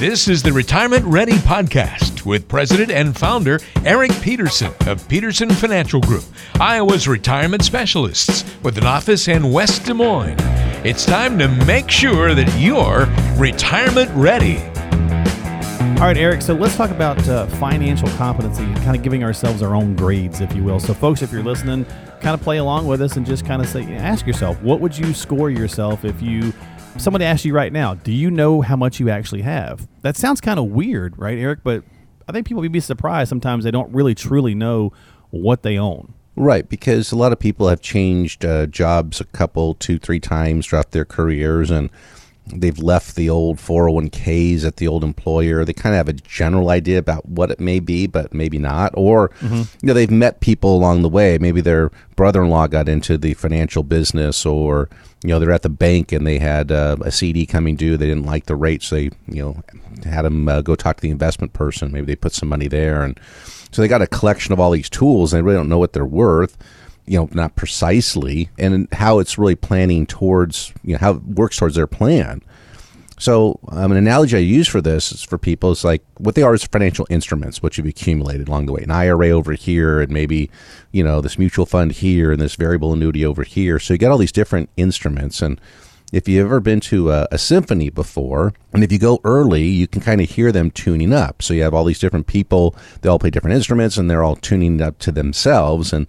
This is the Retirement Ready Podcast with President and Founder Eric Peterson of Peterson Financial Group, Iowa's retirement specialists with an office in West Des Moines. It's time to make sure that you're retirement ready. All right, Eric. So let's talk about uh, financial competency and kind of giving ourselves our own grades, if you will. So, folks, if you're listening, kind of play along with us and just kind of say, ask yourself, what would you score yourself if you somebody asks you right now, do you know how much you actually have? That sounds kind of weird, right, Eric? But I think people would be surprised sometimes they don't really truly know what they own. Right, because a lot of people have changed uh, jobs a couple, two, three times throughout their careers, and they've left the old 401ks at the old employer. They kind of have a general idea about what it may be, but maybe not. Or, mm-hmm. you know, they've met people along the way. Maybe their brother in law got into the financial business, or, you know, they're at the bank and they had uh, a CD coming due. They didn't like the rates. So they, you know, had them uh, go talk to the investment person. Maybe they put some money there. And so they got a collection of all these tools and they really don't know what they're worth you know, not precisely, and how it's really planning towards, you know, how it works towards their plan. So, um, an analogy I use for this is for people is like what they are is financial instruments, what you've accumulated along the way. An IRA over here, and maybe, you know, this mutual fund here, and this variable annuity over here. So, you get all these different instruments. And if you've ever been to a, a symphony before, and if you go early, you can kind of hear them tuning up. So, you have all these different people, they all play different instruments, and they're all tuning up to themselves. And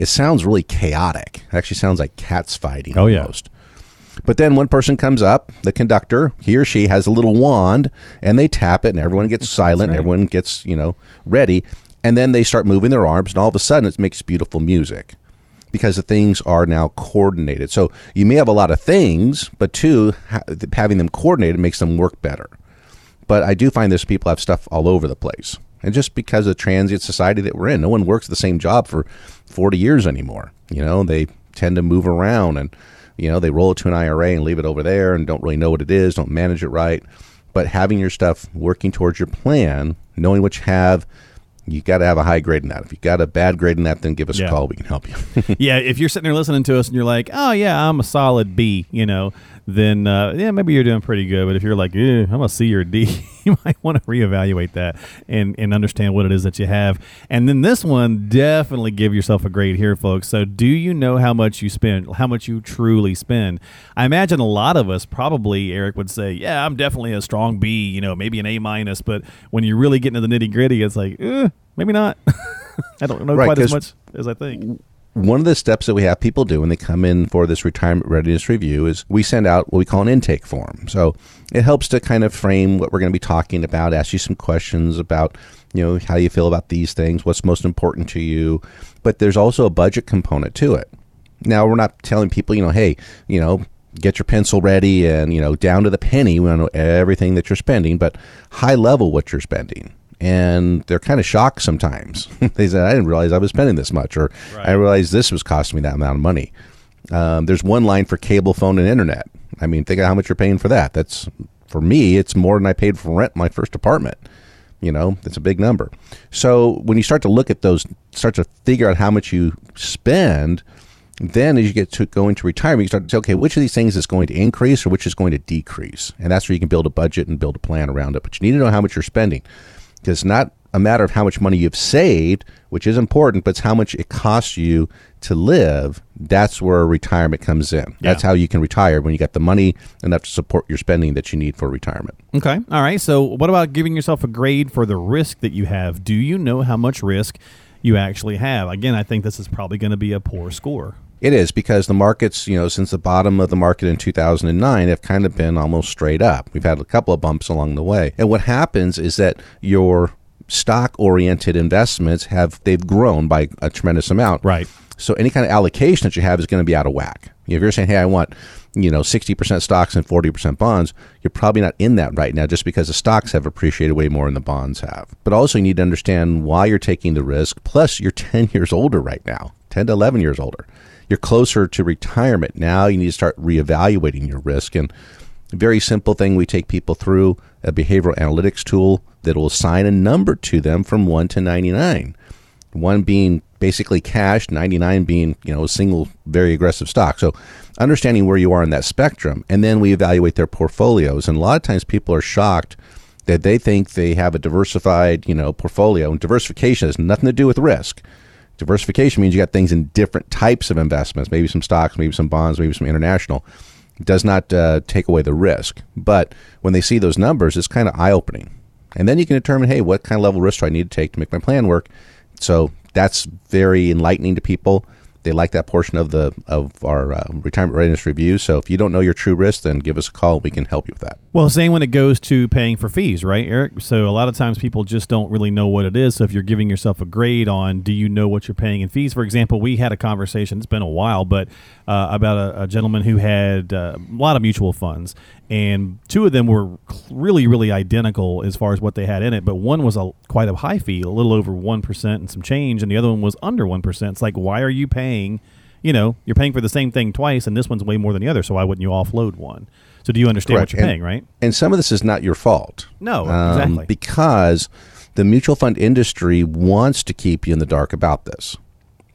it sounds really chaotic. It actually sounds like cats fighting oh, almost. Yeah. But then one person comes up, the conductor, he or she has a little wand, and they tap it, and everyone gets silent, right. everyone gets, you know, ready. And then they start moving their arms, and all of a sudden it makes beautiful music because the things are now coordinated. So you may have a lot of things, but two, ha- having them coordinated makes them work better. But I do find this people have stuff all over the place. And just because of the transient society that we're in, no one works the same job for 40 years anymore. You know, they tend to move around and, you know, they roll it to an IRA and leave it over there and don't really know what it is, don't manage it right. But having your stuff working towards your plan, knowing what you have, you got to have a high grade in that. If you got a bad grade in that, then give us yeah. a call. We can help you. yeah, if you're sitting there listening to us and you're like, "Oh yeah, I'm a solid B," you know, then uh, yeah, maybe you're doing pretty good. But if you're like, I'm a C or D, you might want to reevaluate that and, and understand what it is that you have. And then this one, definitely give yourself a grade here, folks. So, do you know how much you spend, how much you truly spend? I imagine a lot of us probably, Eric would say, yeah, I'm definitely a strong B, you know, maybe an A minus. But when you really get into the nitty gritty, it's like, eh, maybe not. I don't know right, quite as much as I think one of the steps that we have people do when they come in for this retirement readiness review is we send out what we call an intake form. So it helps to kind of frame what we're going to be talking about, ask you some questions about, you know, how you feel about these things, what's most important to you. But there's also a budget component to it. Now, we're not telling people, you know, hey, you know, get your pencil ready and, you know, down to the penny, we want to know everything that you're spending, but high level what you're spending and they're kind of shocked sometimes. they said, "I didn't realize I was spending this much," or right. "I realized this was costing me that amount of money." Um, there's one line for cable phone and internet. I mean, think of how much you're paying for that. That's for me, it's more than I paid for rent in my first apartment. You know, it's a big number. So when you start to look at those, start to figure out how much you spend, then as you get to go into retirement, you start to say, okay, which of these things is going to increase or which is going to decrease? And that's where you can build a budget and build a plan around it. But you need to know how much you're spending because it's not a matter of how much money you've saved, which is important, but it's how much it costs you to live. That's where retirement comes in. Yeah. That's how you can retire when you got the money enough to support your spending that you need for retirement. Okay. All right. So, what about giving yourself a grade for the risk that you have? Do you know how much risk you actually have? Again, I think this is probably going to be a poor score. It is because the markets, you know, since the bottom of the market in 2009 have kind of been almost straight up. We've had a couple of bumps along the way. And what happens is that your stock oriented investments have they've grown by a tremendous amount. Right. So any kind of allocation that you have is going to be out of whack. If you're saying, "Hey, I want you know, 60% stocks and 40% bonds, you're probably not in that right now just because the stocks have appreciated way more than the bonds have. But also, you need to understand why you're taking the risk. Plus, you're 10 years older right now, 10 to 11 years older. You're closer to retirement. Now you need to start reevaluating your risk. And very simple thing we take people through a behavioral analytics tool that will assign a number to them from 1 to 99. One being basically cash, 99 being, you know, a single very aggressive stock. So understanding where you are in that spectrum and then we evaluate their portfolios and a lot of times people are shocked that they think they have a diversified, you know, portfolio and diversification has nothing to do with risk. Diversification means you got things in different types of investments, maybe some stocks, maybe some bonds, maybe some international. It does not uh, take away the risk. But when they see those numbers, it's kind of eye opening. And then you can determine, hey, what kind of level of risk do I need to take to make my plan work? So that's very enlightening to people. They like that portion of the of our uh, retirement readiness review. So if you don't know your true risk, then give us a call. We can help you with that. Well, same when it goes to paying for fees, right, Eric? So a lot of times people just don't really know what it is. So if you're giving yourself a grade on, do you know what you're paying in fees? For example, we had a conversation. It's been a while, but uh, about a, a, gentleman who had uh, a lot of mutual funds, and two of them were really, really identical as far as what they had in it. But one was a quite a high fee, a little over one percent and some change, and the other one was under one percent. It's like, why are you paying? You know, you're paying for the same thing twice, and this one's way more than the other. So why wouldn't you offload one? So do you understand Correct. what you're and, paying, right? And some of this is not your fault. No, um, exactly. Because the mutual fund industry wants to keep you in the dark about this.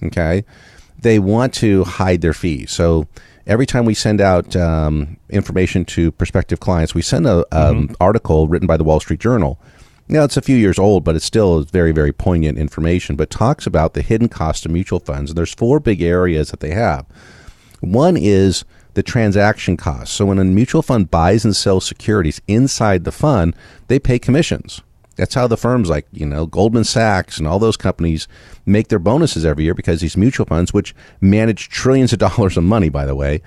Okay, they want to hide their fees. So every time we send out um, information to prospective clients, we send an um, mm-hmm. article written by the Wall Street Journal. Now, it's a few years old, but it's still very, very poignant information, but talks about the hidden cost of mutual funds. And there's four big areas that they have. One is the transaction cost. So when a mutual fund buys and sells securities inside the fund, they pay commissions. That's how the firms like, you know, Goldman Sachs and all those companies make their bonuses every year because these mutual funds, which manage trillions of dollars of money, by the way,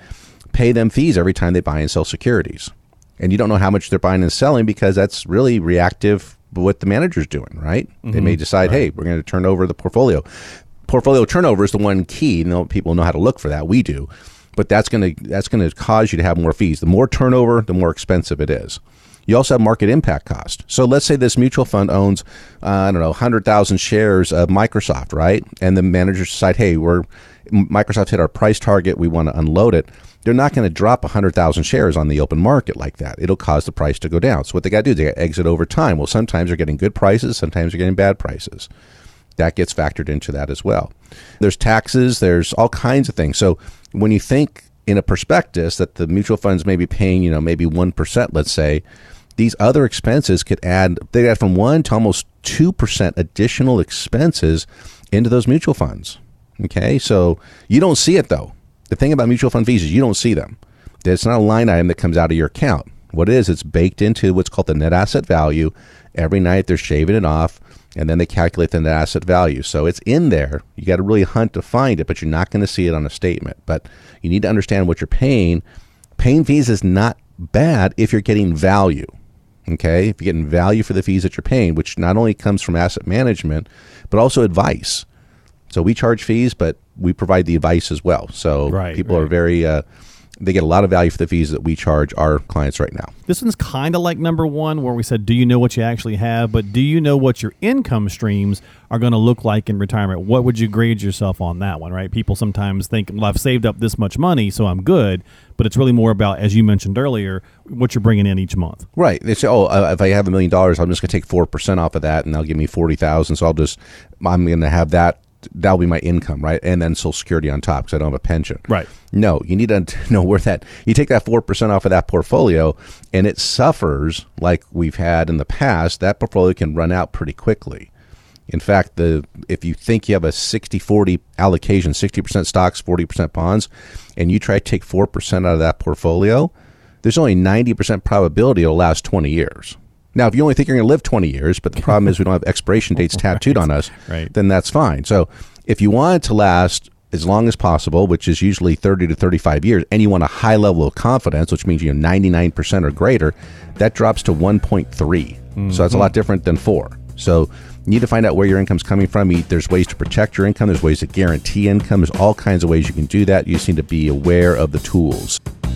pay them fees every time they buy and sell securities. And you don't know how much they're buying and selling because that's really reactive what the manager's doing, right? Mm-hmm. They may mm-hmm. decide, right. hey, we're going to turn over the portfolio. Portfolio turnover is the one key. You know, people know how to look for that. We do. But that's going to that's going to cause you to have more fees. The more turnover, the more expensive it is. You also have market impact cost. So let's say this mutual fund owns, uh, I don't know, 100,000 shares of Microsoft, right? And the managers decide, hey, we're Microsoft hit our price target, we want to unload it. They're not going to drop 100,000 shares on the open market like that. It'll cause the price to go down. So what they got to do, they got to exit over time. Well, sometimes they're getting good prices, sometimes they're getting bad prices. That gets factored into that as well. There's taxes, there's all kinds of things. So when you think in a prospectus that the mutual funds may be paying, you know, maybe 1%, let's say, these other expenses could add, they add from 1 to almost 2% additional expenses into those mutual funds. Okay, so you don't see it though. The thing about mutual fund fees is you don't see them. It's not a line item that comes out of your account. What it is, it's baked into what's called the net asset value. Every night they're shaving it off and then they calculate the net asset value. So it's in there. You got to really hunt to find it, but you're not going to see it on a statement. But you need to understand what you're paying. Paying fees is not bad if you're getting value. Okay, if you're getting value for the fees that you're paying, which not only comes from asset management, but also advice. So we charge fees, but we provide the advice as well. So right, people right. are very uh, they get a lot of value for the fees that we charge our clients right now. This one's kind of like number one, where we said, Do you know what you actually have? But do you know what your income streams are going to look like in retirement? What would you grade yourself on that one, right? People sometimes think, Well, I've saved up this much money, so I'm good. But it's really more about, as you mentioned earlier, what you're bringing in each month. Right. They say, Oh, uh, if I have a million dollars, I'm just going to take 4% off of that and they'll give me 40000 So I'll just, I'm going to have that that'll be my income, right? And then Social Security on top because I don't have a pension. Right. No, you need to know where that you take that four percent off of that portfolio, and it suffers like we've had in the past. That portfolio can run out pretty quickly. In fact, the if you think you have a 60-40 allocation, 60% stocks, 40% bonds, and you try to take 4% out of that portfolio, there's only 90% probability it'll last 20 years. Now, if you only think you're going to live 20 years, but the problem is we don't have expiration dates tattooed right. on us, right. then that's fine. So if you want it to last as long as possible, which is usually 30 to 35 years, and you want a high level of confidence, which means you know 99% or greater, that drops to 1.3. Mm-hmm. So that's a lot different than 4. So you need to find out where your income's coming from. There's ways to protect your income, there's ways to guarantee income, there's all kinds of ways you can do that. You just need to be aware of the tools.